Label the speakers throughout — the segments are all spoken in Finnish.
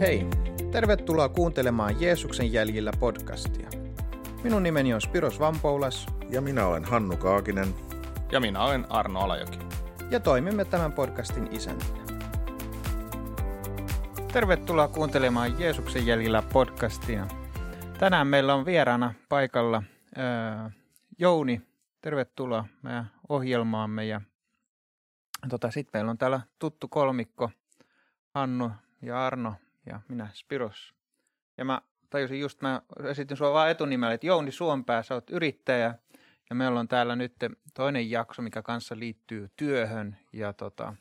Speaker 1: Hei, tervetuloa kuuntelemaan Jeesuksen jäljillä podcastia. Minun nimeni on Spiros Vampoulas.
Speaker 2: Ja minä olen Hannu Kaakinen.
Speaker 3: Ja minä olen Arno Alajoki.
Speaker 1: Ja toimimme tämän podcastin isäntinä. Tervetuloa kuuntelemaan Jeesuksen jäljillä podcastia. Tänään meillä on vieraana paikalla ää, Jouni. Tervetuloa meidän ohjelmaamme. Ja tota, sitten meillä on täällä tuttu kolmikko Hannu ja Arno ja minä Spiros. Ja mä tajusin just, mä esitin sua vaan etunimellä, että Jouni Suompää, sä oot yrittäjä. Ja meillä on täällä nyt toinen jakso, mikä kanssa liittyy työhön. Ja tota,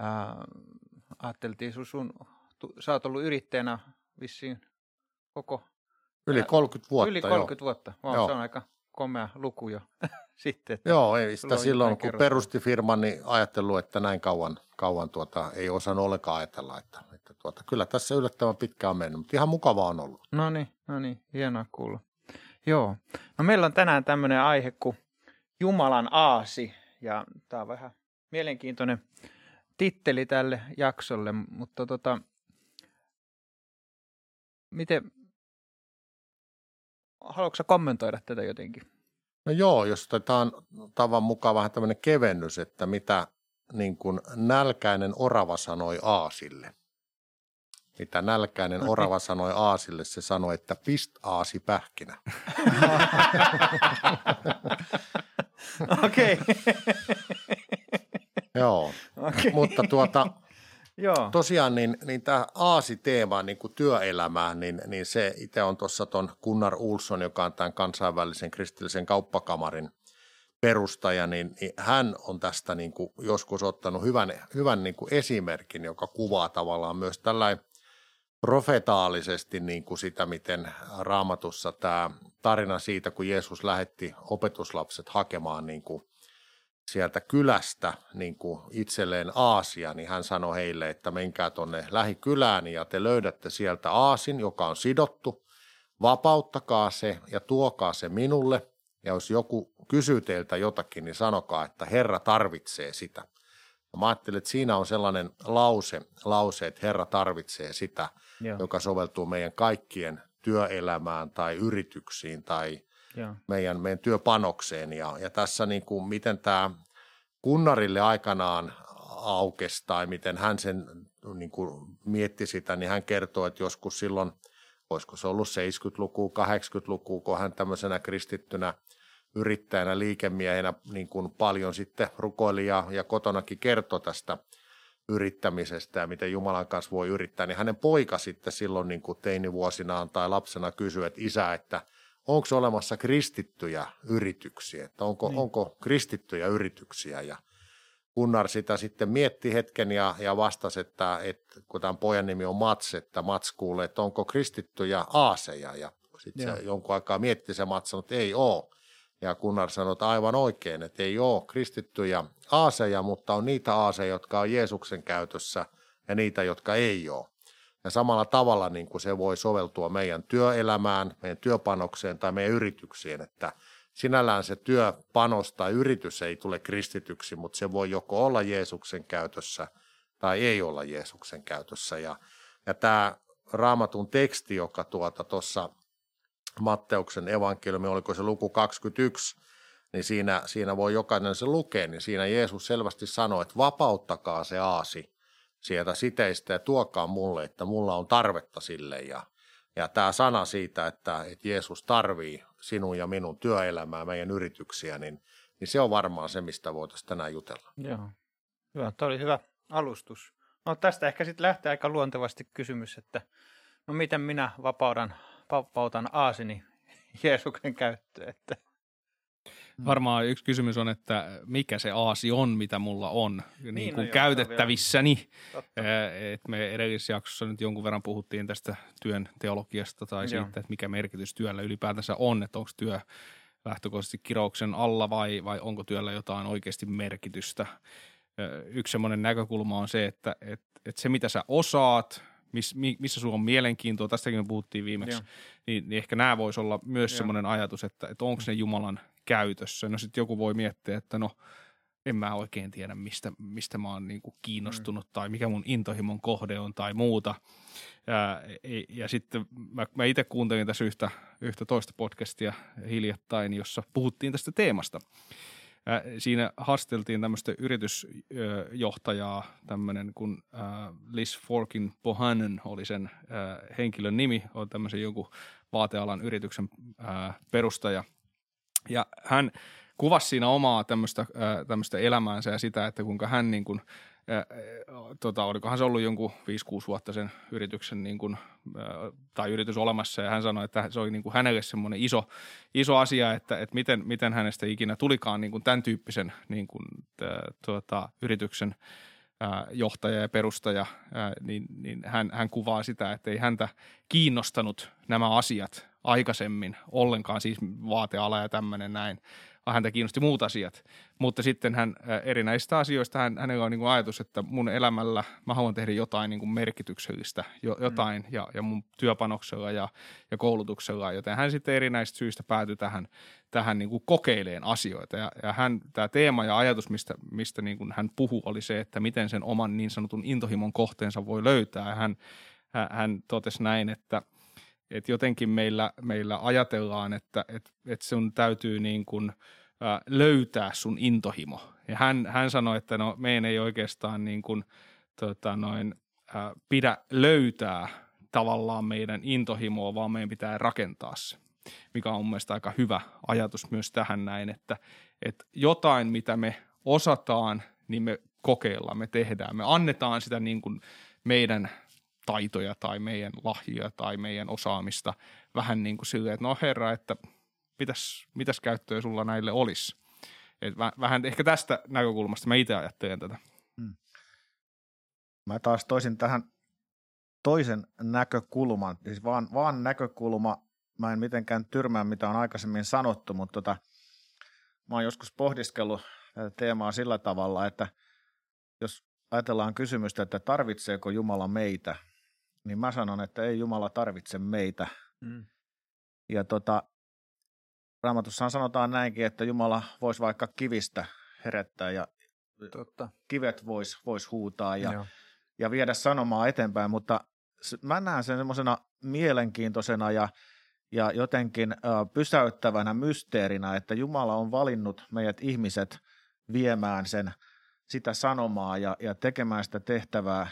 Speaker 1: ää, ajatteltiin sun, sun tu, sä oot ollut yrittäjänä vissiin koko...
Speaker 2: Yli 30 vuotta,
Speaker 1: Yli 30 joo. vuotta, wow, joo. se on aika komea luku jo sitten.
Speaker 2: Että joo, ei sitä silloin kun perusti firman, niin ajatellut, että näin kauan, kauan tuota, ei osannut ollenkaan ajatella, että tuota, kyllä tässä yllättävän pitkään on mennyt, mutta ihan mukavaa on ollut.
Speaker 1: No niin, no niin, hienoa kuulla. Joo, no meillä on tänään tämmöinen aihe kuin Jumalan aasi ja tämä on vähän mielenkiintoinen titteli tälle jaksolle, mutta tota, miten, haluatko kommentoida tätä jotenkin?
Speaker 2: No joo, jos otetaan tavan mukaan vähän tämmöinen kevennys, että mitä niin kuin nälkäinen orava sanoi Aasille. Mitä nälkäinen orava sanoi Aasille, se sanoi, että pist Aasi pähkinä.
Speaker 1: Okei.
Speaker 2: Joo, okay. mutta tuota, Joo. Tosiaan niin, niin tämä aasi-teema niin kuin työelämään, niin, niin se itse on tuossa tuon Gunnar Ulsson, joka on tämän kansainvälisen kristillisen kauppakamarin perustaja, niin, niin hän on tästä niin kuin joskus ottanut hyvän, hyvän niin kuin esimerkin, joka kuvaa tavallaan myös tällainen profetaalisesti niin kuin sitä, miten raamatussa tämä tarina siitä, kun Jeesus lähetti opetuslapset hakemaan niin kuin sieltä kylästä niin kuin itselleen aasia, niin hän sanoi heille, että menkää tuonne lähikylään ja te löydätte sieltä aasin, joka on sidottu. Vapauttakaa se ja tuokaa se minulle. Ja jos joku kysyy teiltä jotakin, niin sanokaa, että Herra tarvitsee sitä. Ja mä ajattelin, että siinä on sellainen lause, lause että Herra tarvitsee sitä, Joo. joka soveltuu meidän kaikkien työelämään tai yrityksiin tai – meidän, meidän työpanokseen. Ja, ja tässä niin kuin, miten tämä kunnarille aikanaan aukesi tai miten hän sen niin kuin mietti sitä, niin hän kertoo, että joskus silloin, olisiko se ollut 70-luku, 80-luku, kun hän tämmöisenä kristittynä yrittäjänä, liikemiehenä niin kuin paljon sitten rukoili ja, ja kotonakin kertoi tästä yrittämisestä ja miten Jumalan kanssa voi yrittää, niin hänen poika sitten silloin niin kuin teinivuosinaan tai lapsena kysyi, että isä, että – onko olemassa kristittyjä yrityksiä, että onko, niin. onko kristittyjä yrityksiä ja Gunnar sitä sitten mietti hetken ja, ja vastasi, että, että kun tämän pojan nimi on Mats, että Mats kuulee, että onko kristittyjä aaseja ja sitten se jonkun aikaa mietti se Mats, että ei ole. Ja Gunnar sanoi, että aivan oikein, että ei ole kristittyjä aaseja, mutta on niitä aaseja, jotka on Jeesuksen käytössä ja niitä, jotka ei ole. Ja samalla tavalla niin kuin se voi soveltua meidän työelämään, meidän työpanokseen tai meidän yrityksiin, että sinällään se työpanos tai yritys ei tule kristityksi, mutta se voi joko olla Jeesuksen käytössä tai ei olla Jeesuksen käytössä. Ja, ja tämä raamatun teksti, joka tuota tuossa Matteuksen evankeliumi, oliko se luku 21, niin siinä, siinä voi jokainen se lukea, niin siinä Jeesus selvästi sanoi, että vapauttakaa se aasi sieltä siteistä ja tuokaa mulle, että mulla on tarvetta sille. Ja, ja tämä sana siitä, että, että Jeesus tarvii sinun ja minun työelämää, meidän yrityksiä, niin, niin se on varmaan se, mistä voitaisiin tänään jutella.
Speaker 1: Joo, hyvä. Tuo oli hyvä alustus. No tästä ehkä sitten lähtee aika luontevasti kysymys, että no miten minä vapaudan, vapautan aasini Jeesuksen käyttöön, että
Speaker 3: Mm. Varmaan yksi kysymys on, että mikä se aasi on, mitä mulla on niin, niin kuin no käytettävissäni. Et me edellisessä jaksossa nyt jonkun verran puhuttiin tästä työn teologiasta tai joo. siitä, että mikä merkitys työllä ylipäätänsä on, että onko työ lähtökohtaisesti kirouksen alla vai, vai onko työllä jotain oikeasti merkitystä. Yksi semmoinen näkökulma on se, että, että, että se mitä sä osaat, miss, missä sulla on mielenkiintoa, tästäkin me puhuttiin viimeksi, niin, niin ehkä nämä voisi olla myös semmoinen ajatus, että, että onko ne Jumalan käytössä. No sitten joku voi miettiä, että no en mä oikein tiedä, mistä, mistä mä oon niin kuin kiinnostunut mm. tai mikä mun intohimon kohde on tai muuta. Ja, ja sitten mä, mä itse kuuntelin tässä yhtä, yhtä toista podcastia hiljattain, jossa puhuttiin tästä teemasta. Siinä haasteltiin tämmöistä yritysjohtajaa, tämmöinen kun Liz Forkin Bohannon oli sen henkilön nimi, on tämmöisen joku vaatealan yrityksen perustaja. Ja hän kuvasi siinä omaa tämmöistä, tämmöistä elämäänsä ja sitä, että kuinka hän niin kuin, tota, olikohan se ollut jonkun 5-6 vuotta sen yrityksen niin kuin, tai yritys olemassa ja hän sanoi, että se oli niin kuin hänelle semmoinen iso, iso asia, että, että miten, miten hänestä ikinä tulikaan niin kuin tämän tyyppisen niin kuin, tuota, yrityksen johtaja ja perustaja, niin, niin hän, hän kuvaa sitä, että ei häntä kiinnostanut nämä asiat aikaisemmin ollenkaan, siis vaateala ja tämmöinen näin, häntä kiinnosti muut asiat. Mutta sitten hän erinäisistä asioista, hän, hänellä on niin kuin ajatus, että mun elämällä mä haluan tehdä jotain niin kuin merkityksellistä, jo, mm. jotain mm. ja, ja mun työpanoksella ja, ja koulutuksella, joten hän sitten erinäisistä syistä päätyi tähän, tähän niin kuin kokeileen asioita. Ja, ja hän, tämä teema ja ajatus, mistä, mistä niin kuin hän puhuu, oli se, että miten sen oman niin sanotun intohimon kohteensa voi löytää. Ja hän, hän totesi näin, että – että jotenkin meillä, meillä ajatellaan, että et, et sun täytyy niin kuin, ä, löytää sun intohimo. Ja hän, hän sanoi, että no meidän ei oikeastaan niin kuin, tota noin, ä, pidä löytää tavallaan meidän intohimoa, vaan meidän pitää rakentaa se, mikä on mun aika hyvä ajatus myös tähän näin, että, että jotain, mitä me osataan, niin me kokeillaan, me tehdään, me annetaan sitä niin kuin meidän taitoja tai meidän lahjoja tai meidän osaamista vähän niin kuin silleen, että no herra, että mitäs, mitäs käyttöä sulla näille olisi. Et vähän ehkä tästä näkökulmasta mä itse ajattelen tätä. Hmm.
Speaker 4: Mä taas toisin tähän toisen näkökulman, siis vaan, vaan näkökulma, mä en mitenkään tyrmää mitä on aikaisemmin sanottu, mutta tota, mä oon joskus pohdiskellut tätä teemaa sillä tavalla, että jos ajatellaan kysymystä, että tarvitseeko Jumala meitä – niin mä sanon, että ei Jumala tarvitse meitä. Mm. Ja tota, Raamatussahan sanotaan näinkin, että Jumala voisi vaikka kivistä herättää ja Totta. kivet voisi vois huutaa ja, ja viedä sanomaa eteenpäin, mutta mä näen sen semmoisena mielenkiintoisena ja, ja jotenkin äh, pysäyttävänä mysteerinä, että Jumala on valinnut meidät ihmiset viemään sen sitä sanomaa ja, ja tekemään sitä tehtävää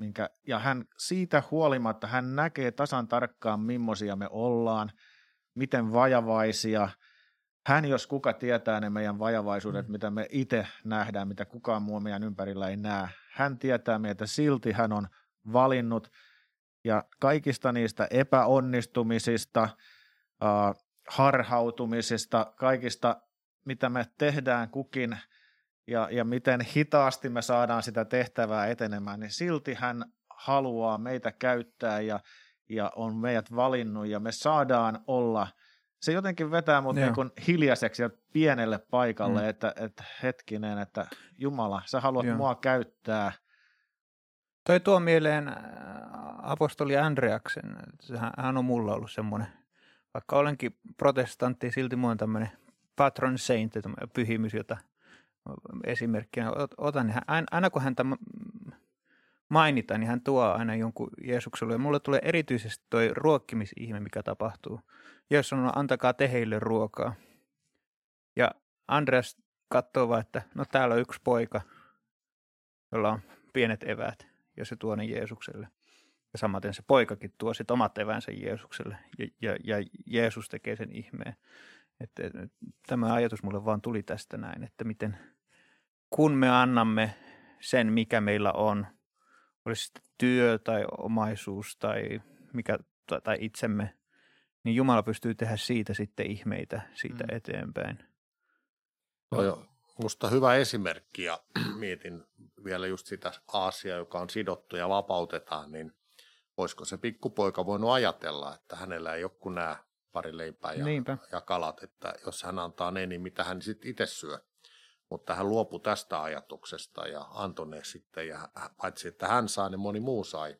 Speaker 4: minkä, ja hän siitä huolimatta, hän näkee tasan tarkkaan, millaisia me ollaan, miten vajavaisia. Hän, jos kuka tietää ne meidän vajavaisuudet, mm. mitä me itse nähdään, mitä kukaan muu meidän ympärillä ei näe. Hän tietää meitä, silti hän on valinnut. Ja kaikista niistä epäonnistumisista, äh, harhautumisista, kaikista, mitä me tehdään kukin – ja, ja miten hitaasti me saadaan sitä tehtävää etenemään, niin silti hän haluaa meitä käyttää ja, ja on meidät valinnut ja me saadaan olla, se jotenkin vetää mut niin kuin hiljaiseksi ja pienelle paikalle, mm. että, että hetkinen, että Jumala, sä haluat Joo. mua käyttää.
Speaker 1: Toi tuo mieleen äh, apostoli Andreaksen, hän on mulla ollut semmoinen, vaikka olenkin protestantti, silti mulla on tämmöinen patron saint, pyhimys, jota esimerkkinä otan, niin hän, aina kun häntä mainitaan, niin hän tuo aina jonkun Jeesukselle. Ja mulle tulee erityisesti toi ruokkimisihme, mikä tapahtuu. Jeesus sanoo, antakaa te heille ruokaa. Ja Andreas katsoo vaan, että no täällä on yksi poika, jolla on pienet eväät, ja se tuo ne Jeesukselle. Ja samaten se poikakin tuo sitten omat eväänsä Jeesukselle, ja, ja, ja Jeesus tekee sen ihmeen. Että, tämä ajatus mulle vaan tuli tästä näin, että miten – kun me annamme sen, mikä meillä on, olisi työ tai omaisuus tai, mikä, tai itsemme, niin Jumala pystyy tehdä siitä sitten ihmeitä siitä mm. eteenpäin.
Speaker 2: No, musta hyvä esimerkki ja mietin vielä just sitä Aasia, joka on sidottu ja vapautetaan, niin voisiko se pikkupoika voinut ajatella, että hänellä ei ole kuin nämä pari leipää ja, ja kalat, että jos hän antaa ne, niin mitä hän sitten itse syö mutta hän luopui tästä ajatuksesta ja antoi ne sitten, ja paitsi että hän saa, niin moni muu sai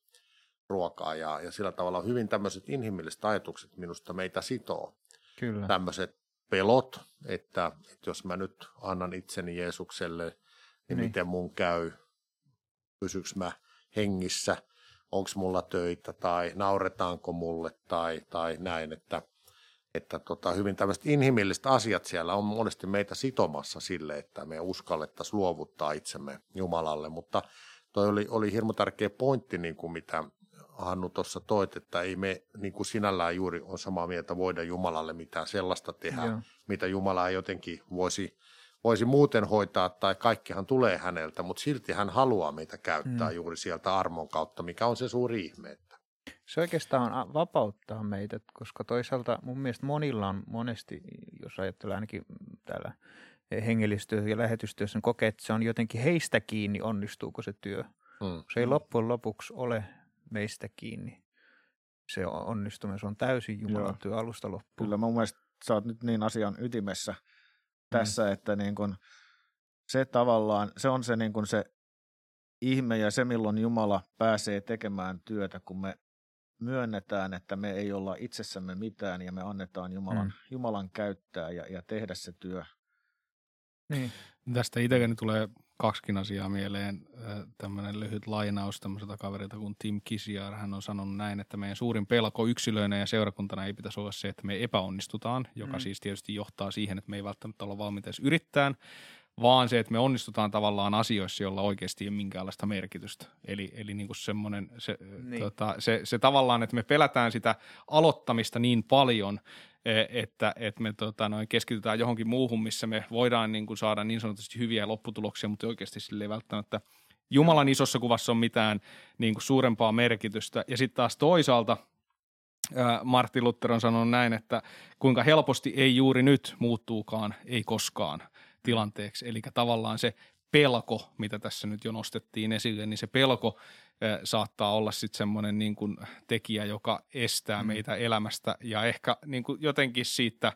Speaker 2: ruokaa, ja, ja sillä tavalla hyvin tämmöiset inhimilliset ajatukset minusta meitä sitoo. Kyllä. Tämmöiset pelot, että, että jos mä nyt annan itseni Jeesukselle, niin, niin. miten mun käy, pysyks mä hengissä, onko mulla töitä tai nauretaanko mulle tai, tai näin, että, että tota, hyvin tämmöiset inhimilliset asiat siellä on monesti meitä sitomassa sille, että me uskallettaisiin luovuttaa itsemme Jumalalle, mutta toi oli, oli hirmu tärkeä pointti, niin kuin mitä Hannu tuossa toit, että ei me niin kuin sinällään juuri on samaa mieltä voida Jumalalle mitään sellaista tehdä, Joo. mitä Jumala ei jotenkin voisi, voisi muuten hoitaa, tai kaikkihan tulee häneltä, mutta silti hän haluaa meitä käyttää mm. juuri sieltä armon kautta, mikä on se suuri ihme.
Speaker 1: Se oikeastaan vapauttaa meitä, koska toisaalta mun mielestä monilla on monesti, jos ajattelee ainakin täällä hengellistyössä ja lähetystyössä, niin kokee, että se on jotenkin heistä kiinni, onnistuuko se työ. Mm. Se ei loppujen lopuksi ole meistä kiinni. Se onnistuminen, se on täysin Jumalan työ alusta loppuun.
Speaker 4: Kyllä mun mielestä sä oot nyt niin asian ytimessä tässä, mm. että niin kun se tavallaan, se on se, niin kun se ihme ja se, milloin Jumala pääsee tekemään työtä, kun me myönnetään, että me ei olla itsessämme mitään ja me annetaan Jumalan, mm. Jumalan käyttää ja, ja tehdä se työ.
Speaker 3: Niin. Tästä itselläni tulee kaksikin asiaa mieleen. Tämmöinen lyhyt lainaus tämmöiseltä kaverilta kuin Tim Kisiar. Hän on sanonut näin, että meidän suurin pelko yksilöinä ja seurakuntana ei pitäisi olla se, että me epäonnistutaan, joka mm. siis tietysti johtaa siihen, että me ei välttämättä olla valmiita edes yrittämään, vaan se, että me onnistutaan tavallaan asioissa, joilla oikeasti ei ole minkäänlaista merkitystä. Eli, eli niin kuin semmoinen, se, niin. tota, se, se tavallaan, että me pelätään sitä aloittamista niin paljon, E, että, että me tota, noin keskitytään johonkin muuhun, missä me voidaan niin kuin saada niin sanotusti hyviä lopputuloksia, mutta oikeasti sille ei välttämättä Jumalan isossa kuvassa on mitään niin kuin suurempaa merkitystä. Ja sitten taas toisaalta Martti Luther on sanonut näin, että kuinka helposti ei juuri nyt muuttuukaan, ei koskaan tilanteeksi. Eli tavallaan se pelko, mitä tässä nyt jo nostettiin esille, niin se pelko saattaa olla sitten semmoinen niin kuin tekijä, joka estää mm. meitä elämästä ja ehkä niin kuin jotenkin siitä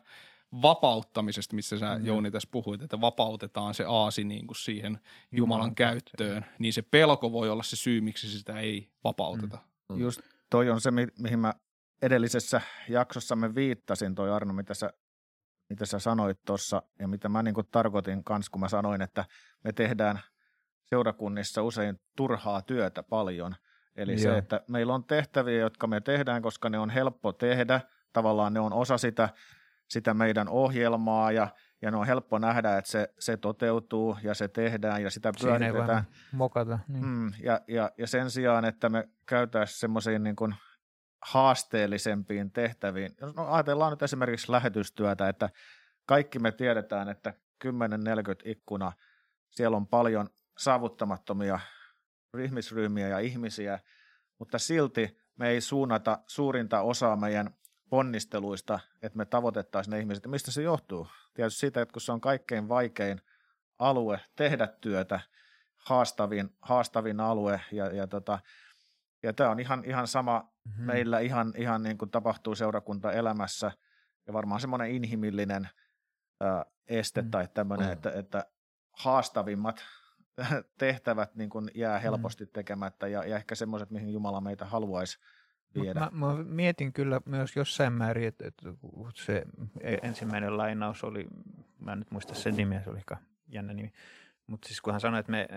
Speaker 3: vapauttamisesta, missä sä mm. Jouni tässä puhuit, että vapautetaan se aasi niin kuin siihen Jumalan, Jumalan käyttöön, niin se pelko voi olla se syy, miksi sitä ei vapauteta.
Speaker 4: Mm. Just toi on se, mi- mihin mä edellisessä jaksossamme viittasin, toi Arno, mitä sä, mitä sä sanoit tuossa ja mitä mä niin tarkoitin kanssa, kun mä sanoin, että me tehdään – seurakunnissa usein turhaa työtä paljon. Eli Joo. se, että meillä on tehtäviä, jotka me tehdään, koska ne on helppo tehdä. Tavallaan ne on osa sitä, sitä meidän ohjelmaa ja, ja ne on helppo nähdä, että se, se toteutuu ja se tehdään ja sitä pyöritetään.
Speaker 1: mokata. Niin.
Speaker 4: Mm, ja, ja, ja sen sijaan, että me käytäisiin semmoisiin niin kuin haasteellisempiin tehtäviin. No ajatellaan nyt esimerkiksi lähetystyötä, että kaikki me tiedetään, että 10-40 ikkuna, siellä on paljon saavuttamattomia ihmisryhmiä ja ihmisiä, mutta silti me ei suunnata suurinta osaa meidän ponnisteluista, että me tavoitettaisiin ne ihmiset. Mistä se johtuu? Tietysti siitä, että kun se on kaikkein vaikein alue tehdä työtä, haastavin, haastavin alue ja, ja, tota, ja tämä on ihan, ihan sama mm-hmm. meillä ihan, ihan niin kuin tapahtuu seurakuntaelämässä ja varmaan semmoinen inhimillinen ää, este mm-hmm. tai tämmöinen, mm-hmm. että, että haastavimmat tehtävät niin kuin jää mm. helposti tekemättä ja, ja ehkä semmoiset, mihin Jumala meitä haluaisi viedä.
Speaker 1: Mä, mä mietin kyllä myös jossain määrin, että, että se e, ensimmäinen lainaus oli, mä en nyt muista sen nimeä, se oli jännä nimi, mutta siis kun hän sanoi, että me,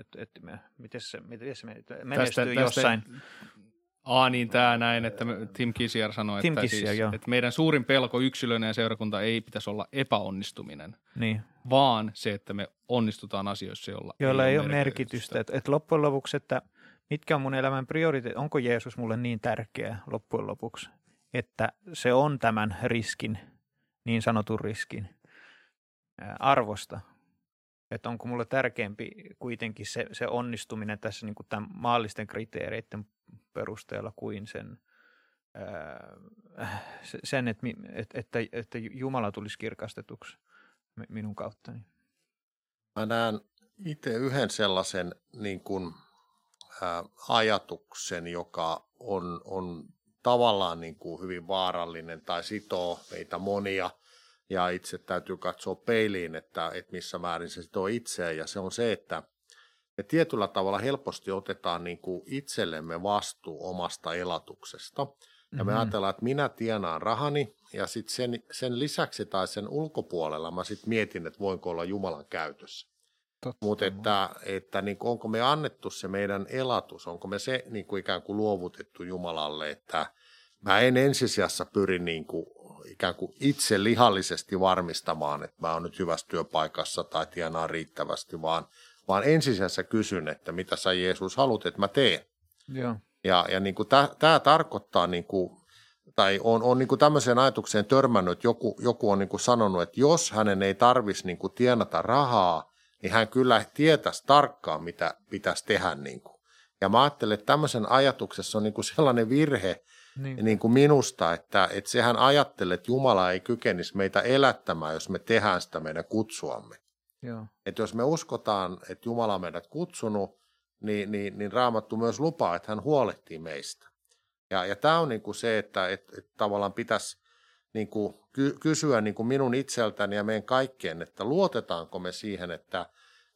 Speaker 1: että, että me miten se, miten se menestyy tästä, jossain. Tästä,
Speaker 3: Aa niin, tämä näin, että Tim Kisier sanoi, Tim että, Kissier, siis, että meidän suurin pelko yksilönä ja seurakunta ei pitäisi olla epäonnistuminen, niin. vaan se, että me onnistutaan asioissa, joilla,
Speaker 1: joilla ei, ole merkitystä. Että et loppujen lopuksi, että mitkä on mun elämän prioriteet, onko Jeesus mulle niin tärkeä loppujen lopuksi, että se on tämän riskin, niin sanotun riskin arvosta. Että onko mulle tärkeämpi kuitenkin se, se onnistuminen tässä niin kuin tämän maallisten kriteereiden perusteella kuin sen, sen että, että, että Jumala tulisi kirkastetuksi minun kauttani.
Speaker 2: Mä näen itse yhden sellaisen niin kuin, ää, ajatuksen, joka on, on tavallaan niin kuin hyvin vaarallinen tai sitoo meitä monia. Ja itse täytyy katsoa peiliin, että, että missä määrin se sitoo itseään. Ja se on se, että me tietyllä tavalla helposti otetaan niin kuin itsellemme vastuu omasta elatuksesta. Ja me mm-hmm. ajatellaan, että minä tienaan rahani ja sitten sen, sen lisäksi tai sen ulkopuolella mä sitten mietin, että voinko olla Jumalan käytössä. Mutta että, että niin onko me annettu se meidän elatus, onko me se niin kuin ikään kuin luovutettu Jumalalle, että mä en ensisijassa pyri niin kuin ikään kuin itse lihallisesti varmistamaan, että mä oon nyt hyvässä työpaikassa tai tienaan riittävästi, vaan, vaan ensisijassa kysyn, että mitä sä Jeesus haluat, että mä teen.
Speaker 1: Joo.
Speaker 2: Ja, ja niin tämä tarkoittaa, niin kuin, tai on, on niin kuin tämmöiseen ajatukseen törmännyt, että joku, joku on niin kuin sanonut, että jos hänen ei tarvitsisi niin kuin tienata rahaa, niin hän kyllä tietäisi tarkkaan, mitä pitäisi tehdä. Niin kuin. Ja mä ajattelen, että tämmöisen ajatuksessa on niin kuin sellainen virhe niin. Niin kuin minusta, että, että sehän ajattelee, että Jumala ei kykenisi meitä elättämään, jos me tehdään sitä meidän kutsuamme.
Speaker 1: Joo.
Speaker 2: Että jos me uskotaan, että Jumala on meidät kutsunut, niin, niin, niin Raamattu myös lupaa, että hän huolehtii meistä. Ja, ja tämä on niin kuin se, että, että, että tavallaan pitäisi niin kuin ky- kysyä niin kuin minun itseltäni ja meidän kaikkien, että luotetaanko me siihen, että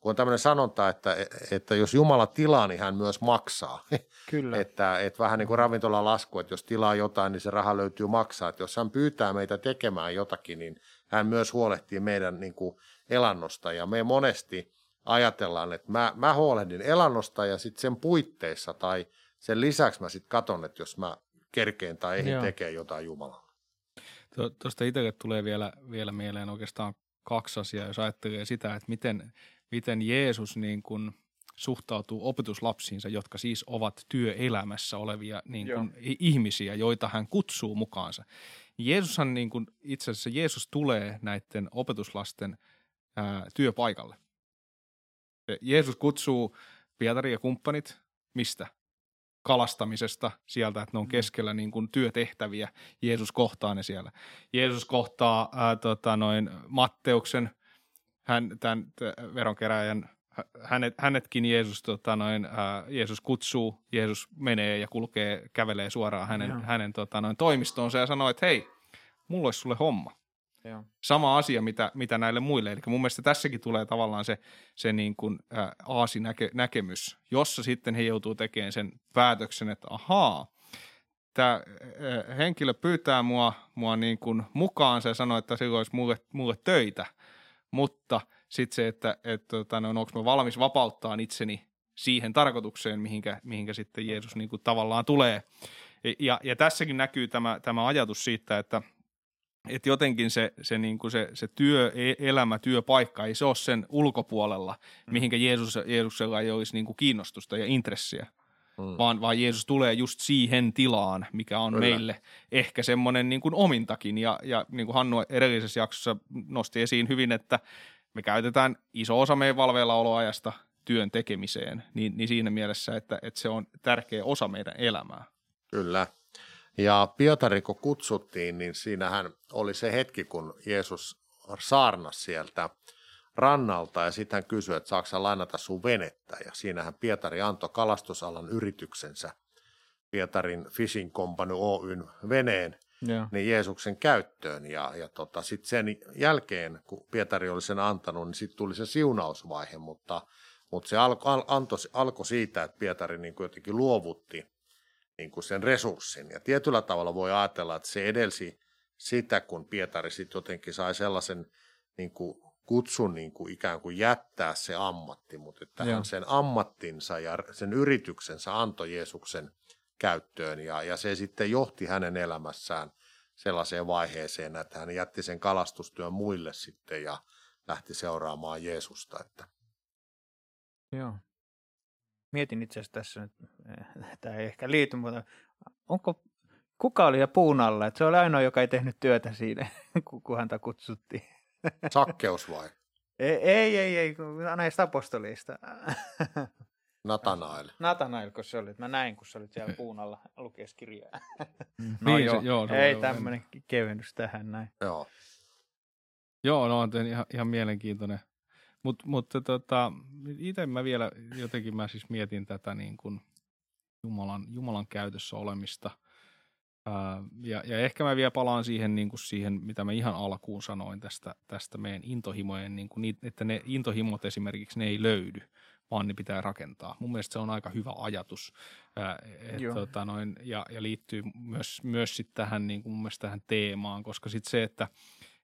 Speaker 2: kun on tämmöinen sanonta, että, että jos Jumala tilaa, niin hän myös maksaa.
Speaker 1: Kyllä.
Speaker 2: että, että vähän niin kuin lasku, että jos tilaa jotain, niin se raha löytyy maksaa. Että jos hän pyytää meitä tekemään jotakin, niin hän myös huolehtii meidän niin kuin elannosta. Ja me monesti ajatellaan, että mä, mä huolehdin elannosta ja sitten sen puitteissa tai sen lisäksi mä sitten katon, että jos mä kerkeen tai ehdin tekee jotain Jumalalle.
Speaker 3: Tuosta itselle tulee vielä, vielä mieleen oikeastaan kaksi asiaa, jos ajattelee sitä, että miten, miten Jeesus niin kuin suhtautuu opetuslapsiinsa, jotka siis ovat työelämässä olevia niin kuin ihmisiä, joita hän kutsuu mukaansa. Jeesushan niin kuin, itse asiassa Jeesus tulee näiden opetuslasten ää, työpaikalle. Jeesus kutsuu Pietari ja kumppanit mistä? kalastamisesta sieltä, että ne on mm. keskellä niin kuin työtehtäviä. Jeesus kohtaa ne siellä. Jeesus kohtaa ää, tota, noin Matteuksen, hän, tämän veronkeräjän, hänet, hänetkin Jeesus, tota, noin, ää, Jeesus kutsuu, Jeesus menee ja kulkee, kävelee suoraan hänen, hänen tota, noin, toimistoonsa ja sanoo, että hei, mulla olisi sulle homma. Joo. Sama asia, mitä, mitä näille muille. Eli mun mielestä tässäkin tulee tavallaan se, se niin kuin, ä, aasinäkemys, jossa sitten he joutuu tekemään sen päätöksen, että ahaa, tämä henkilö pyytää mua, mua niin kuin mukaansa ja sanoo, että se olisi mulle, mulle töitä, mutta sitten se, että, että tota, no, onko mä valmis vapauttaa itseni siihen tarkoitukseen, mihinkä, mihinkä sitten Jeesus niin kuin tavallaan tulee. Ja, ja tässäkin näkyy tämä, tämä ajatus siitä, että – että jotenkin se, se, niin kuin se, se työelämä, työpaikka, ei se ole sen ulkopuolella, mm. mihinkä Jeesus, Jeesuksella ei olisi niin kuin kiinnostusta ja intressiä, mm. vaan, vaan Jeesus tulee just siihen tilaan, mikä on Kyllä. meille ehkä semmoinen niin kuin omintakin. Ja, ja niin kuin Hannu edellisessä jaksossa nosti esiin hyvin, että me käytetään iso osa meidän valveillaoloajasta työn tekemiseen, niin, niin siinä mielessä, että, että se on tärkeä osa meidän elämää.
Speaker 2: Kyllä. Ja Pietari kun kutsuttiin, niin siinähän oli se hetki, kun Jeesus saarnasi sieltä rannalta ja sitten hän kysyi, että saako lainata sun venettä. Ja siinähän Pietari antoi kalastusalan yrityksensä Pietarin Fishing Company Oyn veneen yeah. niin Jeesuksen käyttöön. Ja, ja tota, sitten sen jälkeen, kun Pietari oli sen antanut, niin sitten tuli se siunausvaihe, mutta, mutta se alkoi al, alko siitä, että Pietari niin kuin jotenkin luovutti niin kuin sen resurssin. Ja tietyllä tavalla voi ajatella, että se edelsi sitä, kun Pietari sitten jotenkin sai sellaisen niin kuin kutsun niin kuin ikään kuin jättää se ammatti, mutta että hän sen ammattinsa ja sen yrityksensä antoi Jeesuksen käyttöön ja, ja se sitten johti hänen elämässään sellaiseen vaiheeseen, että hän jätti sen kalastustyön muille sitten ja lähti seuraamaan Jeesusta. Että.
Speaker 1: Joo mietin itse asiassa tässä nyt, eh, tämä ei ehkä liity, mutta onko, kuka oli ja puun alla? Että se oli ainoa, joka ei tehnyt työtä siinä, kun häntä kutsuttiin.
Speaker 2: Sakkeus vai?
Speaker 1: Ei, ei, ei, ei näistä apostolista.
Speaker 2: Natanael.
Speaker 1: Natanael, kun se oli. Mä näin, kun se oli siellä puun alla lukies kirjaa.
Speaker 3: Mm. no niin, joo, se, joo,
Speaker 1: ei tämmöinen kevennys tähän näin.
Speaker 2: Joo.
Speaker 3: Joo, no on ihan, ihan mielenkiintoinen Mut, mutta tota, itse mä vielä jotenkin mä siis mietin tätä niin kuin Jumalan, Jumalan käytössä olemista. Ää, ja, ja ehkä mä vielä palaan siihen, niin kuin siihen, mitä mä ihan alkuun sanoin tästä, tästä meidän intohimojen, niin kuin, että ne intohimot esimerkiksi ne ei löydy, vaan ne pitää rakentaa. Mun mielestä se on aika hyvä ajatus et, tota noin, ja, ja liittyy myös, myös sit tähän, niin kuin mun mielestä tähän teemaan, koska sitten se, että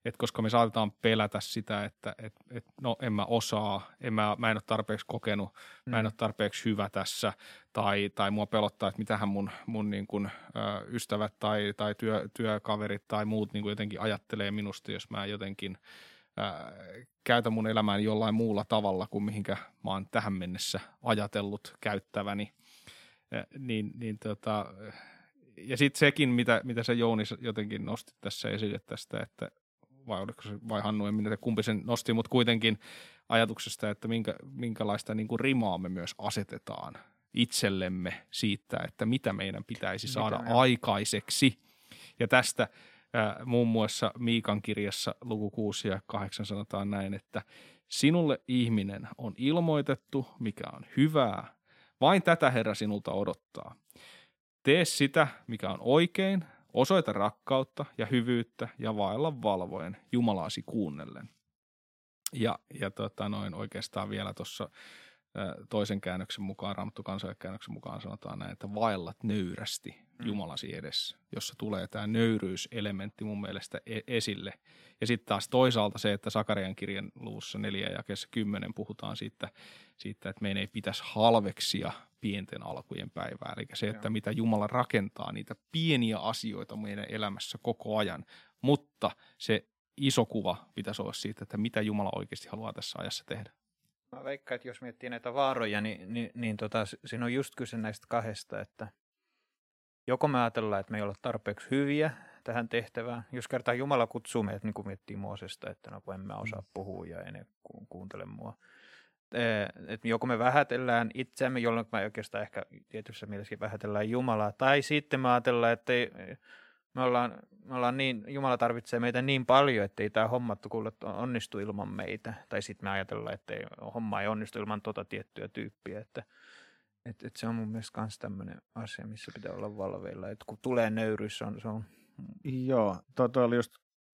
Speaker 3: et koska me saatetaan pelätä sitä, että et, et, no en mä osaa, en mä, mä en ole tarpeeksi kokenut, mm. mä en mm. ole tarpeeksi hyvä tässä, tai, tai mua pelottaa, että mitähän mun, mun niin kuin, ö, ystävät tai, tai työ, työkaverit tai muut niin kuin jotenkin ajattelee minusta, jos mä jotenkin ö, käytän mun elämään jollain muulla tavalla kuin mihinkä mä oon tähän mennessä ajatellut käyttäväni, niin, niin tota, ja sitten sekin, mitä, mitä se Jouni jotenkin nosti tässä esille tästä, että vai oliko se vai Hannu, en minä kumpi sen nosti, mutta kuitenkin ajatuksesta, että minkä, minkälaista niin kuin rimaa me myös asetetaan itsellemme siitä, että mitä meidän pitäisi saada mitä aikaiseksi. Ja tästä äh, muun muassa Miikan kirjassa luku 6 ja 8 sanotaan näin, että sinulle ihminen on ilmoitettu, mikä on hyvää. Vain tätä Herra sinulta odottaa. Tee sitä, mikä on oikein, Osoita rakkautta ja hyvyyttä ja vailla valvoen Jumalaasi kuunnellen. Ja, ja tota noin oikeastaan vielä tuossa toisen käännöksen mukaan, Raamattu käännöksen mukaan sanotaan näin, että vaellat nöyrästi mm. Jumalasi edessä, jossa tulee tämä nöyryyselementti mun mielestä e- esille. Ja sitten taas toisaalta se, että Sakarian kirjan luvussa 4 ja 10 puhutaan siitä, siitä, että meidän ei pitäisi halveksia pienten alkujen päivää. Eli se, että mitä Jumala rakentaa, niitä pieniä asioita meidän elämässä koko ajan, mutta se iso kuva pitäisi olla siitä, että mitä Jumala oikeasti haluaa tässä ajassa tehdä.
Speaker 1: Mä veikkaan, että jos miettii näitä vaaroja, niin, niin, niin tota, siinä on just kyse näistä kahdesta, että joko me ajatellaan, että me ei olla tarpeeksi hyviä tähän tehtävään. Jos kertaa Jumala kutsuu meidät, niin kuin miettii Moosesta, että no kun emme osaa mm. puhua ja en ku, kuuntele mua. Että joko me vähätellään itseämme, jolloin me oikeastaan ehkä tietyssä mielessä vähätellään Jumalaa, tai sitten me ajatellaan, että ei, me ollaan, me ollaan niin, Jumala tarvitsee meitä niin paljon, että ei tämä homma onnistu ilman meitä. Tai sitten me ajatellaan, että ei, homma ei onnistu ilman tota tiettyä tyyppiä. Että, et, et se on mun mielestä myös tämmöinen asia, missä pitää olla valveilla. Että kun tulee nöyryys, se on... Se on...
Speaker 4: Joo, toi, toi oli just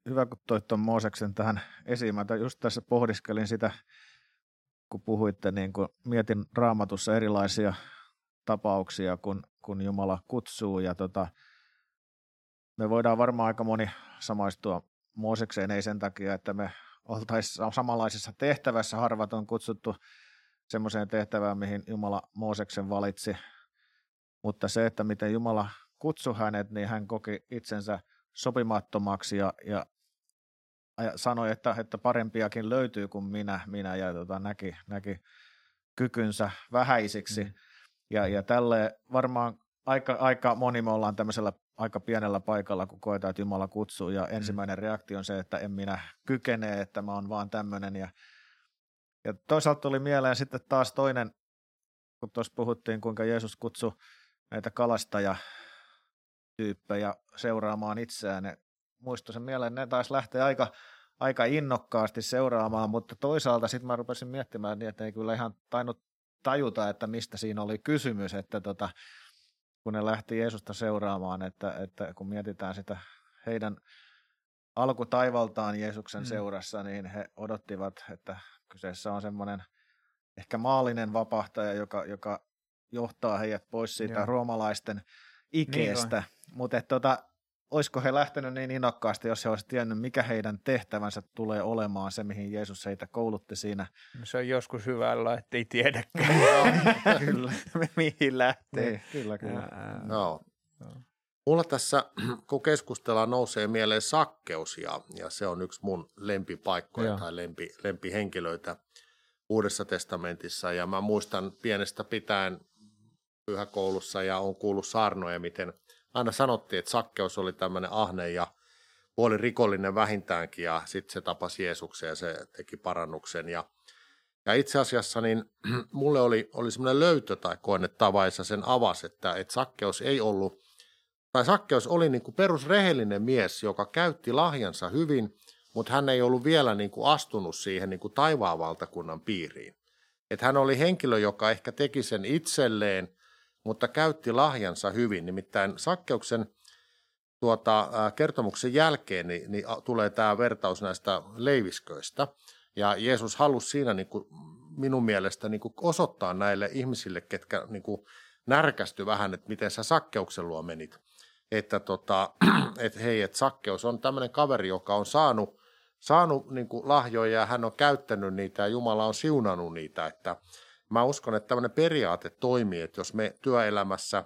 Speaker 4: hyvä, kun toit tuon Mooseksen tähän esiin. Mä just tässä pohdiskelin sitä, kun puhuitte, niin kun mietin raamatussa erilaisia tapauksia, kun, kun Jumala kutsuu ja tota, me voidaan varmaan aika moni samaistua Moosekseen, ei sen takia, että me oltaisiin samanlaisessa tehtävässä. Harvat on kutsuttu semmoiseen tehtävään, mihin Jumala Mooseksen valitsi. Mutta se, että miten Jumala kutsui hänet, niin hän koki itsensä sopimattomaksi ja, ja, ja sanoi, että, että parempiakin löytyy kuin minä, minä ja tota, näki, näki kykynsä vähäisiksi. Mm. Ja, ja tälle varmaan aika, aika moni me ollaan tämmöisellä aika pienellä paikalla, kun koetaan, että Jumala kutsuu, ja ensimmäinen mm. reaktio on se, että en minä kykene, että mä oon vaan tämmöinen. Ja, ja toisaalta tuli mieleen sitten taas toinen, kun tuossa puhuttiin, kuinka Jeesus kutsui näitä kalastajatyyppejä seuraamaan itseään. Ne, muistui sen mieleen, ne taas lähtee aika, aika innokkaasti seuraamaan, mutta toisaalta sitten mä rupesin miettimään niin, että ei kyllä ihan tainnut tajuta, että mistä siinä oli kysymys, että tota, kun ne lähti Jeesusta seuraamaan, että, että kun mietitään sitä heidän alkutaivaltaan Jeesuksen mm. seurassa, niin he odottivat, että kyseessä on semmoinen ehkä maallinen vapahtaja, joka, joka johtaa heidät pois siitä Joo. roomalaisten ikeestä. Niin Mutta tota, olisiko he lähtenyt niin innokkaasti, jos he olisivat tiennyt, mikä heidän tehtävänsä tulee olemaan, se mihin Jeesus heitä koulutti siinä.
Speaker 1: No se on joskus hyvä olla, ettei tiedäkään, kyllä. mihin lähtee. Niin,
Speaker 4: kyllä, kyllä.
Speaker 2: no. Mulla tässä, kun keskustellaan, nousee mieleen sakkeus, ja, ja se on yksi mun lempipaikkoja Joo. tai lempi, lempihenkilöitä Uudessa testamentissa. Ja mä muistan pienestä pitäen pyhäkoulussa ja on kuullut saarnoja, miten – aina sanottiin, että Sakkeus oli tämmöinen ahne ja puoli rikollinen vähintäänkin ja sitten se tapasi Jeesuksen ja se teki parannuksen. Ja, ja itse asiassa niin mulle oli, oli semmoinen löytö tai koen, että tavaissa sen avas, että, että Sakkeus ei ollut, tai Sakkeus oli niin kuin perusrehellinen mies, joka käytti lahjansa hyvin, mutta hän ei ollut vielä niin kuin astunut siihen niin kuin taivaan valtakunnan piiriin. Että hän oli henkilö, joka ehkä teki sen itselleen, mutta käytti lahjansa hyvin. Nimittäin Sakkeuksen tuota, kertomuksen jälkeen niin, niin tulee tämä vertaus näistä leivisköistä. Ja Jeesus halusi siinä niin kuin minun mielestä niin kuin osoittaa näille ihmisille, ketkä niin kuin närkästy vähän, että miten sä sakkeuksen luo menit. Että tota, et hei, että sakkeus on tämmöinen kaveri, joka on saanut, saanut niin kuin lahjoja ja hän on käyttänyt niitä ja Jumala on siunannut niitä. Että mä uskon, että tämmöinen periaate toimii, että jos me työelämässä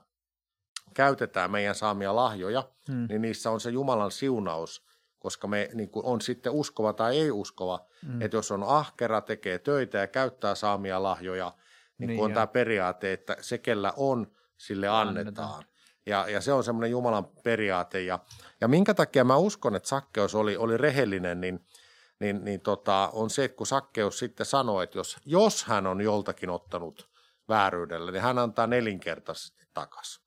Speaker 2: käytetään meidän saamia lahjoja, hmm. niin niissä on se Jumalan siunaus, koska me niin kuin on sitten uskova tai ei uskova, hmm. että jos on ahkera, tekee töitä ja käyttää saamia lahjoja, niin, niin on tämä periaate, että se kellä on, sille annetaan. annetaan. Ja, ja se on semmoinen Jumalan periaate. Ja, ja minkä takia mä uskon, että Sakkeus oli, oli rehellinen, niin, niin, niin tota, on se, että kun Sakkeus sitten sanoi, että jos, jos hän on joltakin ottanut vääryydellä, niin hän antaa nelinkertaisesti takaisin.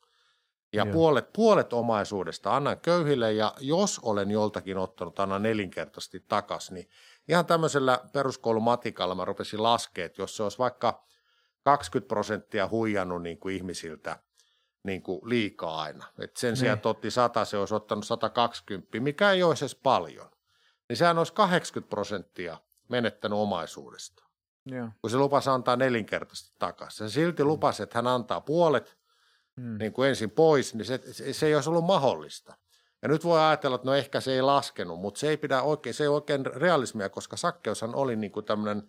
Speaker 2: Ja puolet, puolet omaisuudesta annan köyhille ja jos olen joltakin ottanut, annan nelinkertaisesti takaisin. Niin ihan tämmöisellä peruskoulumatikalla mä rupesin laskemaan, että jos se olisi vaikka 20 prosenttia huijannut niin kuin ihmisiltä niin kuin liikaa aina. Et sen sijaan, että otti 100, se olisi ottanut 120, mikä ei olisi edes paljon. Niin sehän olisi 80 prosenttia menettänyt omaisuudesta. Joo. Kun se lupasi antaa nelinkertaisesti takaisin. Se silti lupasi, että hän antaa puolet mm. niin kuin ensin pois, niin se, se, se ei olisi ollut mahdollista. Ja nyt voi ajatella, että no ehkä se ei laskenut, mutta se ei pidä oikein, se ei oikein realismia, koska Sakkeushan oli niin kuin tämmöinen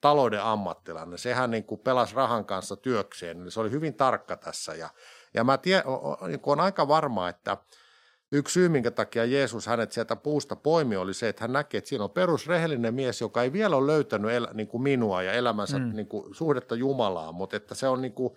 Speaker 2: talouden ammattilainen. Sehän niin kuin pelasi rahan kanssa työkseen, niin se oli hyvin tarkka tässä. Ja, ja mä tie, niin on aika varma, että yksi syy, minkä takia Jeesus hänet sieltä puusta poimi, oli se, että hän näkee, että siinä on perusrehellinen mies, joka ei vielä ole löytänyt el, niin kuin minua ja elämänsä mm. niin kuin, suhdetta Jumalaan, mutta että se on niin kuin,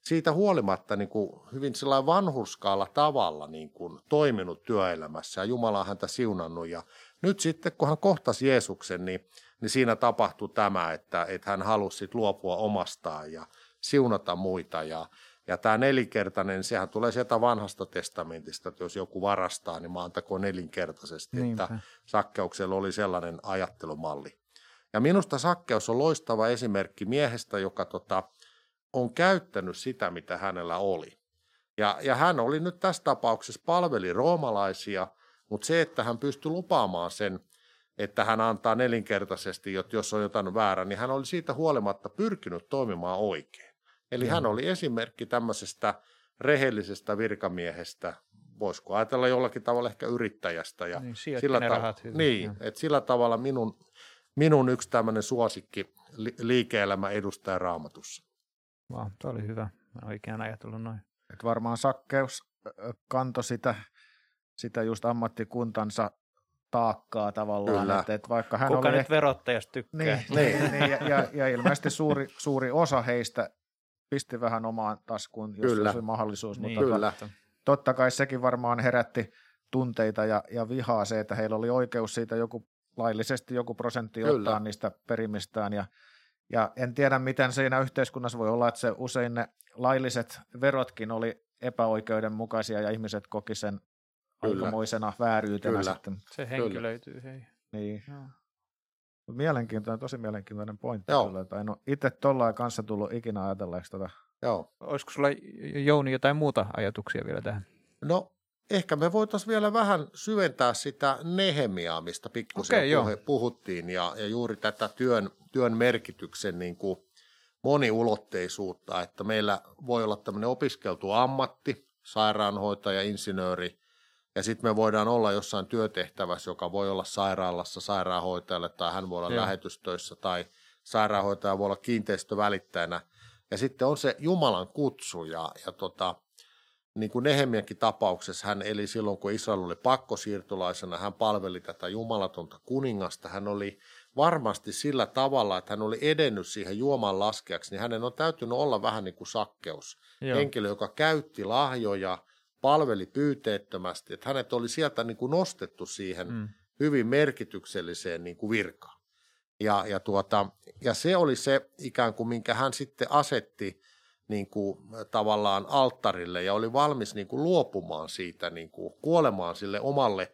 Speaker 2: siitä huolimatta niin kuin, hyvin vanhurskaalla tavalla niin kuin, toiminut työelämässä ja Jumala on häntä siunannut. Ja nyt sitten, kun hän kohtasi Jeesuksen, niin niin siinä tapahtui tämä, että, että hän halusi luopua omastaan ja siunata muita. Ja, ja tämä nelinkertainen, sehän tulee sieltä vanhasta testamentista, että jos joku varastaa, niin maantakoon nelinkertaisesti. Niinpä. Että sakkeuksella oli sellainen ajattelumalli. Ja minusta sakkeus on loistava esimerkki miehestä, joka tota, on käyttänyt sitä, mitä hänellä oli. Ja, ja hän oli nyt tässä tapauksessa palveli roomalaisia, mutta se, että hän pystyi lupaamaan sen että hän antaa nelinkertaisesti, jos on jotain väärä, niin hän oli siitä huolimatta pyrkinyt toimimaan oikein. Eli mm. hän oli esimerkki tämmöisestä rehellisestä virkamiehestä, voisiko ajatella jollakin tavalla ehkä yrittäjästä. Ja
Speaker 1: niin, sillä, ta- rahat
Speaker 2: hyvin. Niin, että sillä tavalla minun, minun yksi tämmöinen suosikki li- liike-elämä edustaja raamatussa.
Speaker 1: Wow, tämä oli hyvä. Mä oikein ajatellut noin.
Speaker 4: Et varmaan sakkeus kanto sitä, sitä just ammattikuntansa taakkaa tavallaan. Kyllä. Että, että vaikka hän
Speaker 1: Kuka
Speaker 4: oli
Speaker 1: nyt ehkä... verottajasta tykkää?
Speaker 4: Niin, niin, niin ja, ja, ja ilmeisesti suuri, suuri osa heistä pisti vähän omaan taskuun, jos Kyllä. oli mahdollisuus. Niin, mutta Kyllä. totta kai sekin varmaan herätti tunteita ja, ja vihaa se, että heillä oli oikeus siitä joku laillisesti joku prosentti Kyllä. ottaa niistä perimistään ja ja en tiedä, miten siinä yhteiskunnassa voi olla, että se usein ne lailliset verotkin oli epäoikeudenmukaisia ja ihmiset koki sen Kyllä. aikamoisena vääryytenä Kyllä. sitten.
Speaker 1: Se henkilöityy, hei.
Speaker 4: Niin. Joo. Mielenkiintoinen, tosi mielenkiintoinen pointti. Joo. Kyllä, että en ole itse tuollain kanssa tullut ikinä ajatelleeksi tätä.
Speaker 1: Joo. Olisiko sulla Jouni jotain muuta ajatuksia vielä tähän?
Speaker 2: No ehkä me voitaisiin vielä vähän syventää sitä Nehemiaa, mistä pikkusen okay, puhuttiin, ja, ja juuri tätä työn, työn merkityksen niin kuin moniulotteisuutta, että meillä voi olla tämmöinen opiskeltu ammatti, sairaanhoitaja, insinööri, ja sitten me voidaan olla jossain työtehtävässä, joka voi olla sairaalassa sairaanhoitajalle tai hän voi olla Joo. lähetystöissä tai sairaanhoitaja voi olla kiinteistövälittäjänä. Ja sitten on se Jumalan kutsu ja, ja tota, niin kuin Nehemiäkin tapauksessa hän eli silloin, kun Israel oli pakkosiirtolaisena, hän palveli tätä jumalatonta kuningasta. Hän oli varmasti sillä tavalla, että hän oli edennyt siihen juoman laskeaksi, niin hänen on täytynyt olla vähän niin kuin sakkeus. Joo. Henkilö, joka käytti lahjoja – palveli pyyteettömästi, että hänet oli sieltä niin kuin nostettu siihen mm. hyvin merkitykselliseen niin kuin virkaan. Ja, ja, tuota, ja se oli se ikään kuin, minkä hän sitten asetti niin kuin, tavallaan alttarille ja oli valmis niin kuin, luopumaan siitä, niin kuin, kuolemaan sille omalle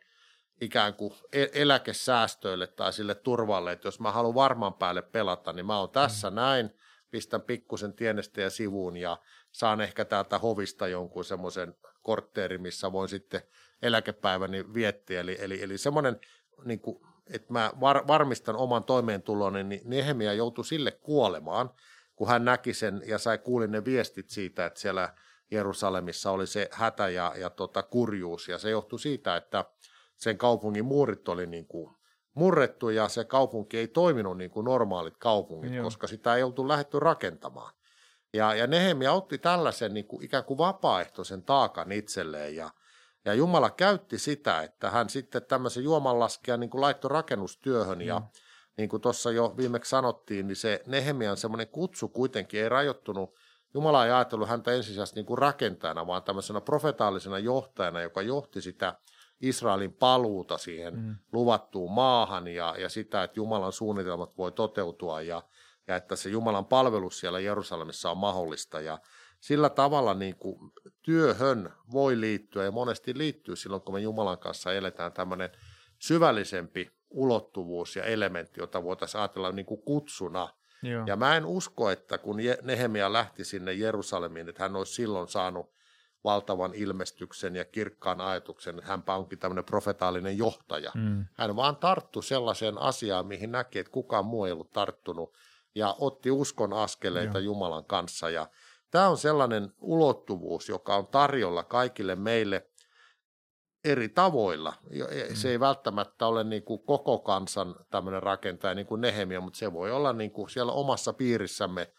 Speaker 2: ikään kuin e-, eläkesäästöille tai sille turvalle, että jos mä haluan varman päälle pelata, niin mä oon tässä mm. näin, pistän pikkusen tienestä ja sivuun ja saan ehkä täältä hovista jonkun semmoisen kortteeri, missä voin sitten eläkepäiväni viettiä. Eli, eli, eli semmoinen niin kuin että mä var, varmistan oman toimeentuloni, niin Nehemia joutui sille kuolemaan, kun hän näki sen ja sai kuulin ne viestit siitä, että siellä Jerusalemissa oli se hätä ja, ja tota kurjuus. Ja se johtui siitä, että sen kaupungin muurit oli niin kuin murrettu ja se kaupunki ei toiminut niin kuin normaalit kaupungit, Joo. koska sitä ei oltu lähdetty rakentamaan. Ja, ja Nehemia otti tällaisen niin kuin ikään kuin vapaaehtoisen taakan itselleen ja, ja Jumala käytti sitä, että hän sitten tämmöisen juomanlaskijan niin kuin laittoi rakennustyöhön ja mm. niin kuin tuossa jo viimeksi sanottiin, niin se Nehemian semmoinen kutsu kuitenkin ei rajoittunut Jumala ei ajatellut häntä ensisijaisesti niin kuin rakentajana, vaan tämmöisenä profetaalisena johtajana, joka johti sitä Israelin paluuta siihen mm. luvattuun maahan ja, ja sitä, että Jumalan suunnitelmat voi toteutua ja, ja että se Jumalan palvelus siellä Jerusalemissa on mahdollista. Ja sillä tavalla niin kuin työhön voi liittyä ja monesti liittyy silloin, kun me Jumalan kanssa eletään tämmöinen syvällisempi ulottuvuus ja elementti, jota voitaisiin ajatella niin kuin kutsuna. Joo. Ja mä en usko, että kun Nehemia lähti sinne Jerusalemiin, että hän olisi silloin saanut valtavan ilmestyksen ja kirkkaan ajatuksen, että hänpä onkin tämmöinen profetaalinen johtaja. Mm. Hän vaan tarttu sellaiseen asiaan, mihin näki, että kukaan muu ei ollut tarttunut, ja otti uskon askeleita Joo. Jumalan kanssa. Ja tämä on sellainen ulottuvuus, joka on tarjolla kaikille meille eri tavoilla. Mm. Se ei välttämättä ole niin kuin koko kansan tämmöinen rakentaja niin kuin Nehemia, mutta se voi olla niin kuin siellä omassa piirissämme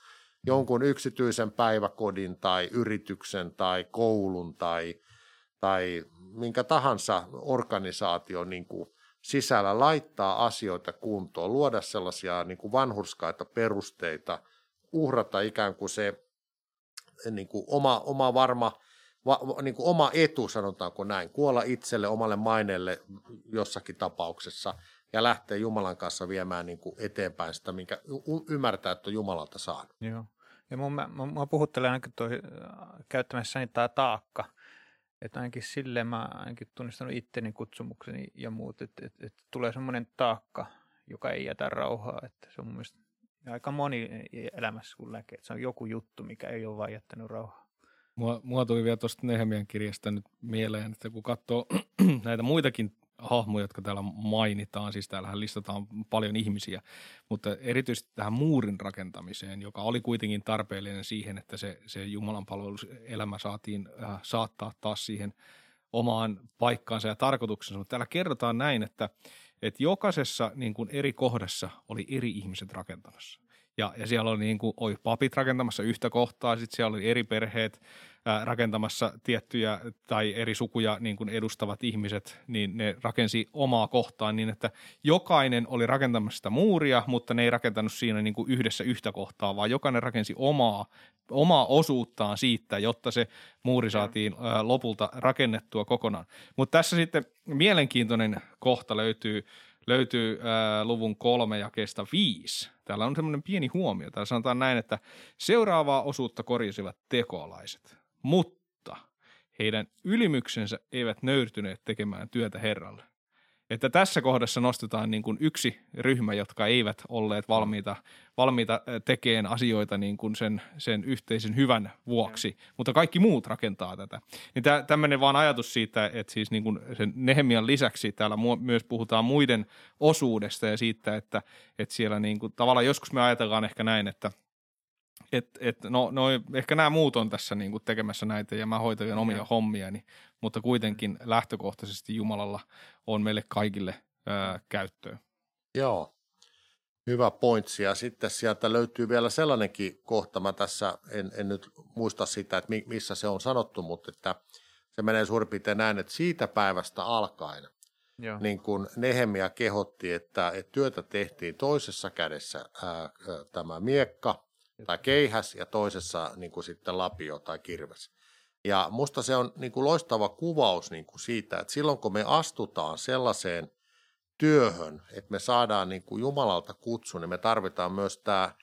Speaker 2: jonkun yksityisen päiväkodin tai yrityksen tai koulun tai, tai minkä tahansa organisaation niin kuin sisällä laittaa asioita kuntoon, luoda sellaisia niin kuin vanhurskaita perusteita, uhrata ikään kuin se niin kuin oma, oma varma va, niin kuin oma etu, sanotaanko näin, kuolla itselle, omalle maineelle jossakin tapauksessa ja lähteä Jumalan kanssa viemään niin kuin eteenpäin sitä, minkä ymmärtää, että on Jumalalta saanut.
Speaker 1: Joo. Ja mun, mä, mä puhuttelee ainakin toi, käyttämässäni tämä taakka. Että ainakin silleen mä ainakin tunnistanut itteni kutsumukseni ja muut, että, että, että tulee semmoinen taakka, joka ei jätä rauhaa. Että se on mun mielestä aika moni elämässä kun näkee, että se on joku juttu, mikä ei ole vaan jättänyt rauhaa.
Speaker 3: Mua, mua tuli vielä tuosta Nehemian kirjasta nyt mieleen, että kun katsoo näitä muitakin hahmoja, jotka täällä mainitaan, siis täällähän listataan paljon ihmisiä, mutta erityisesti tähän muurin rakentamiseen, joka oli kuitenkin tarpeellinen siihen, että se, se Jumalan palveluselämä saatiin äh, saattaa taas siihen omaan paikkaansa ja tarkoituksensa, mutta täällä kerrotaan näin, että, että jokaisessa niin kuin eri kohdassa oli eri ihmiset rakentamassa. Ja, ja siellä oli, niin kuin, oli papit rakentamassa yhtä kohtaa, sitten siellä oli eri perheet rakentamassa tiettyjä tai eri sukuja niin kuin edustavat ihmiset, niin ne rakensi omaa kohtaan niin, että jokainen oli rakentamassa sitä muuria, mutta ne ei rakentanut siinä niin kuin yhdessä yhtä kohtaa, vaan jokainen rakensi omaa, omaa osuuttaan siitä, jotta se muuri saatiin lopulta rakennettua kokonaan. Mutta tässä sitten mielenkiintoinen kohta löytyy löytyy ää, luvun kolme ja kestä viisi. Täällä on semmoinen pieni huomio. Täällä sanotaan näin, että seuraavaa osuutta korjasivat tekoalaiset, mutta heidän ylimyksensä eivät nöyrtyneet tekemään työtä Herralle. Että tässä kohdassa nostetaan niin kuin yksi ryhmä, jotka eivät olleet valmiita, valmiita tekemään asioita niin kuin sen, sen yhteisen hyvän vuoksi, ja. mutta kaikki muut rakentaa tätä. Niin tä, tämmöinen vaan ajatus siitä, että siis niin kuin sen Nehemian lisäksi täällä mu- myös puhutaan muiden osuudesta ja siitä, että, että siellä niin kuin, tavallaan joskus me ajatellaan ehkä näin, että – et, et, no, no, ehkä nämä muut on tässä niin kuin tekemässä näitä ja mä hoitan omia ja. hommiani, mutta kuitenkin lähtökohtaisesti Jumalalla on meille kaikille ää, käyttöön.
Speaker 2: Joo, hyvä pointsi. Ja sitten sieltä löytyy vielä sellainenkin kohta, mä tässä en, en nyt muista sitä, että missä se on sanottu, mutta että se menee suurin piirtein näin, että siitä päivästä alkaen, Joo. niin kuin Nehemia kehotti, että, että työtä tehtiin toisessa kädessä ää, tämä miekka tai keihäs ja toisessa niin kuin sitten lapio tai kirves. Ja musta se on niin kuin loistava kuvaus niin kuin siitä, että silloin kun me astutaan sellaiseen työhön, että me saadaan niin kuin Jumalalta kutsu, niin me tarvitaan myös tämä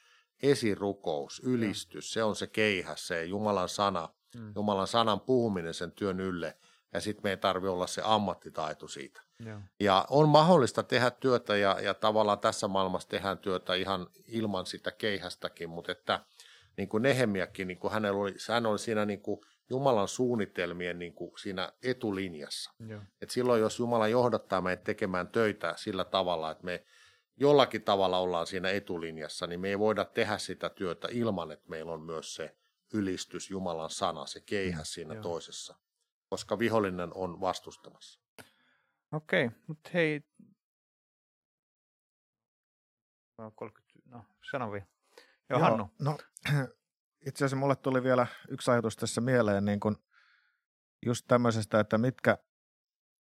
Speaker 2: esirukous, ylistys, se on se keihäs, se Jumalan sana, mm. Jumalan sanan puhuminen sen työn ylle, ja sitten me ei tarvitse olla se ammattitaito siitä. Joo. Ja on mahdollista tehdä työtä ja, ja tavallaan tässä maailmassa tehdään työtä ihan ilman sitä keihästäkin, mutta että niin kuin Nehemiäkin, niin kuin hänellä oli, hän oli siinä niin kuin Jumalan suunnitelmien niin kuin siinä etulinjassa. Et silloin, jos Jumala johdattaa meitä tekemään töitä sillä tavalla, että me jollakin tavalla ollaan siinä etulinjassa, niin me ei voida tehdä sitä työtä ilman, että meillä on myös se ylistys, Jumalan sana, se keihä siinä Joo. toisessa, koska vihollinen on vastustamassa.
Speaker 1: Okei, mutta hei, 30, no sano vielä. Joo, Joo Hannu.
Speaker 4: No, itse asiassa mulle tuli vielä yksi ajatus tässä mieleen, niin kun just tämmöisestä, että mitkä,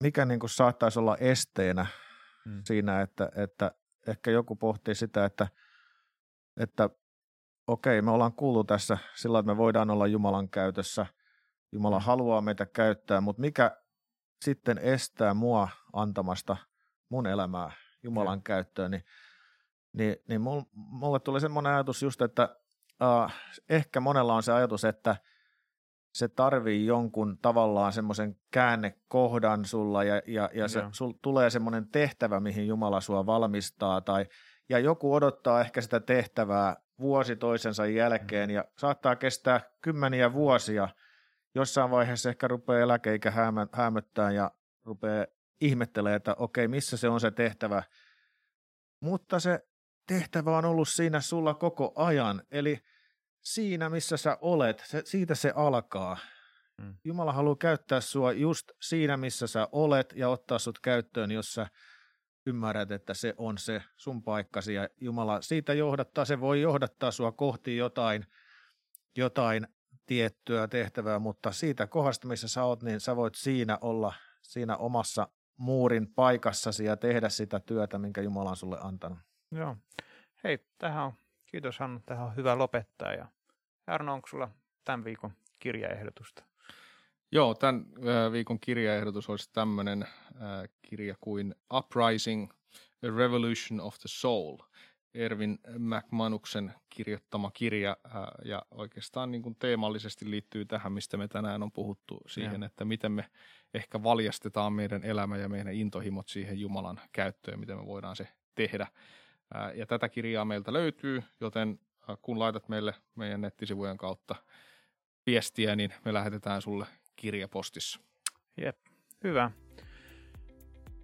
Speaker 4: mikä niin kuin saattaisi olla esteenä hmm. siinä, että, että ehkä joku pohtii sitä, että, että okei, me ollaan kuullut tässä sillä, että me voidaan olla Jumalan käytössä, Jumala haluaa meitä käyttää, mutta mikä sitten estää mua antamasta mun elämää Jumalan käyttöön, niin, niin, niin mulle tuli semmoinen ajatus just, että uh, ehkä monella on se ajatus, että se tarvii jonkun tavallaan semmoisen käännekohdan sulla ja, ja, ja se, sul tulee semmoinen tehtävä, mihin Jumala sua valmistaa tai ja joku odottaa ehkä sitä tehtävää vuosi toisensa jälkeen mm. ja saattaa kestää kymmeniä vuosia. Jossain vaiheessa ehkä rupeaa eläkeikä häämöttää ja rupeaa ihmettelemään, että okei, missä se on se tehtävä. Mutta se tehtävä on ollut siinä sulla koko ajan, eli siinä, missä sä olet, se, siitä se alkaa. Mm. Jumala haluaa käyttää sua just siinä, missä sä olet ja ottaa sut käyttöön, jos sä ymmärrät, että se on se sun paikkasi ja Jumala siitä johdattaa, se voi johdattaa sua kohti jotain, jotain tiettyä tehtävää, mutta siitä kohdasta, missä sä oot, niin sä voit siinä olla siinä omassa muurin paikassasi ja tehdä sitä työtä, minkä Jumala on sulle antanut.
Speaker 1: Joo. Hei, tähän on, kiitos Hannu, tähän on hyvä lopettaa. Ja Arno, onko sulla tämän viikon kirjaehdotusta?
Speaker 3: Joo, tämän viikon kirjaehdotus olisi tämmöinen kirja kuin Uprising, A Revolution of the Soul. Ervin McManuksen kirjoittama kirja ja oikeastaan niin kuin teemallisesti liittyy tähän, mistä me tänään on puhuttu siihen, ja. että miten me ehkä valjastetaan meidän elämä ja meidän intohimot siihen Jumalan käyttöön, miten me voidaan se tehdä. Ja tätä kirjaa meiltä löytyy, joten kun laitat meille meidän nettisivujen kautta viestiä, niin me lähetetään sulle kirjapostissa.
Speaker 1: Jep, hyvä.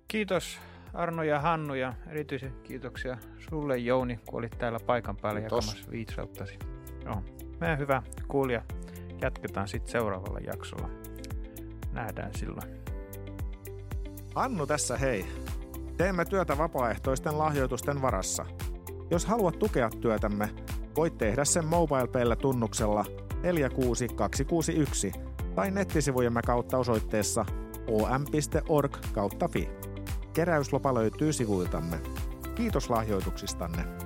Speaker 1: Kiitos Arno ja Hannu ja erityisen kiitoksia sulle Jouni, kun olit täällä paikan päällä Kiitos. jakamassa viitsauttasi. Joo. Meidän hyvä kuulija. Jatketaan sitten seuraavalla jaksolla. Nähdään silloin.
Speaker 4: Annu tässä hei. Teemme työtä vapaaehtoisten lahjoitusten varassa. Jos haluat tukea työtämme, voit tehdä sen MobilePayllä tunnuksella 46261 tai nettisivujemme kautta osoitteessa om.org kautta fi. Keräyslopa löytyy sivuiltamme. Kiitos lahjoituksistanne.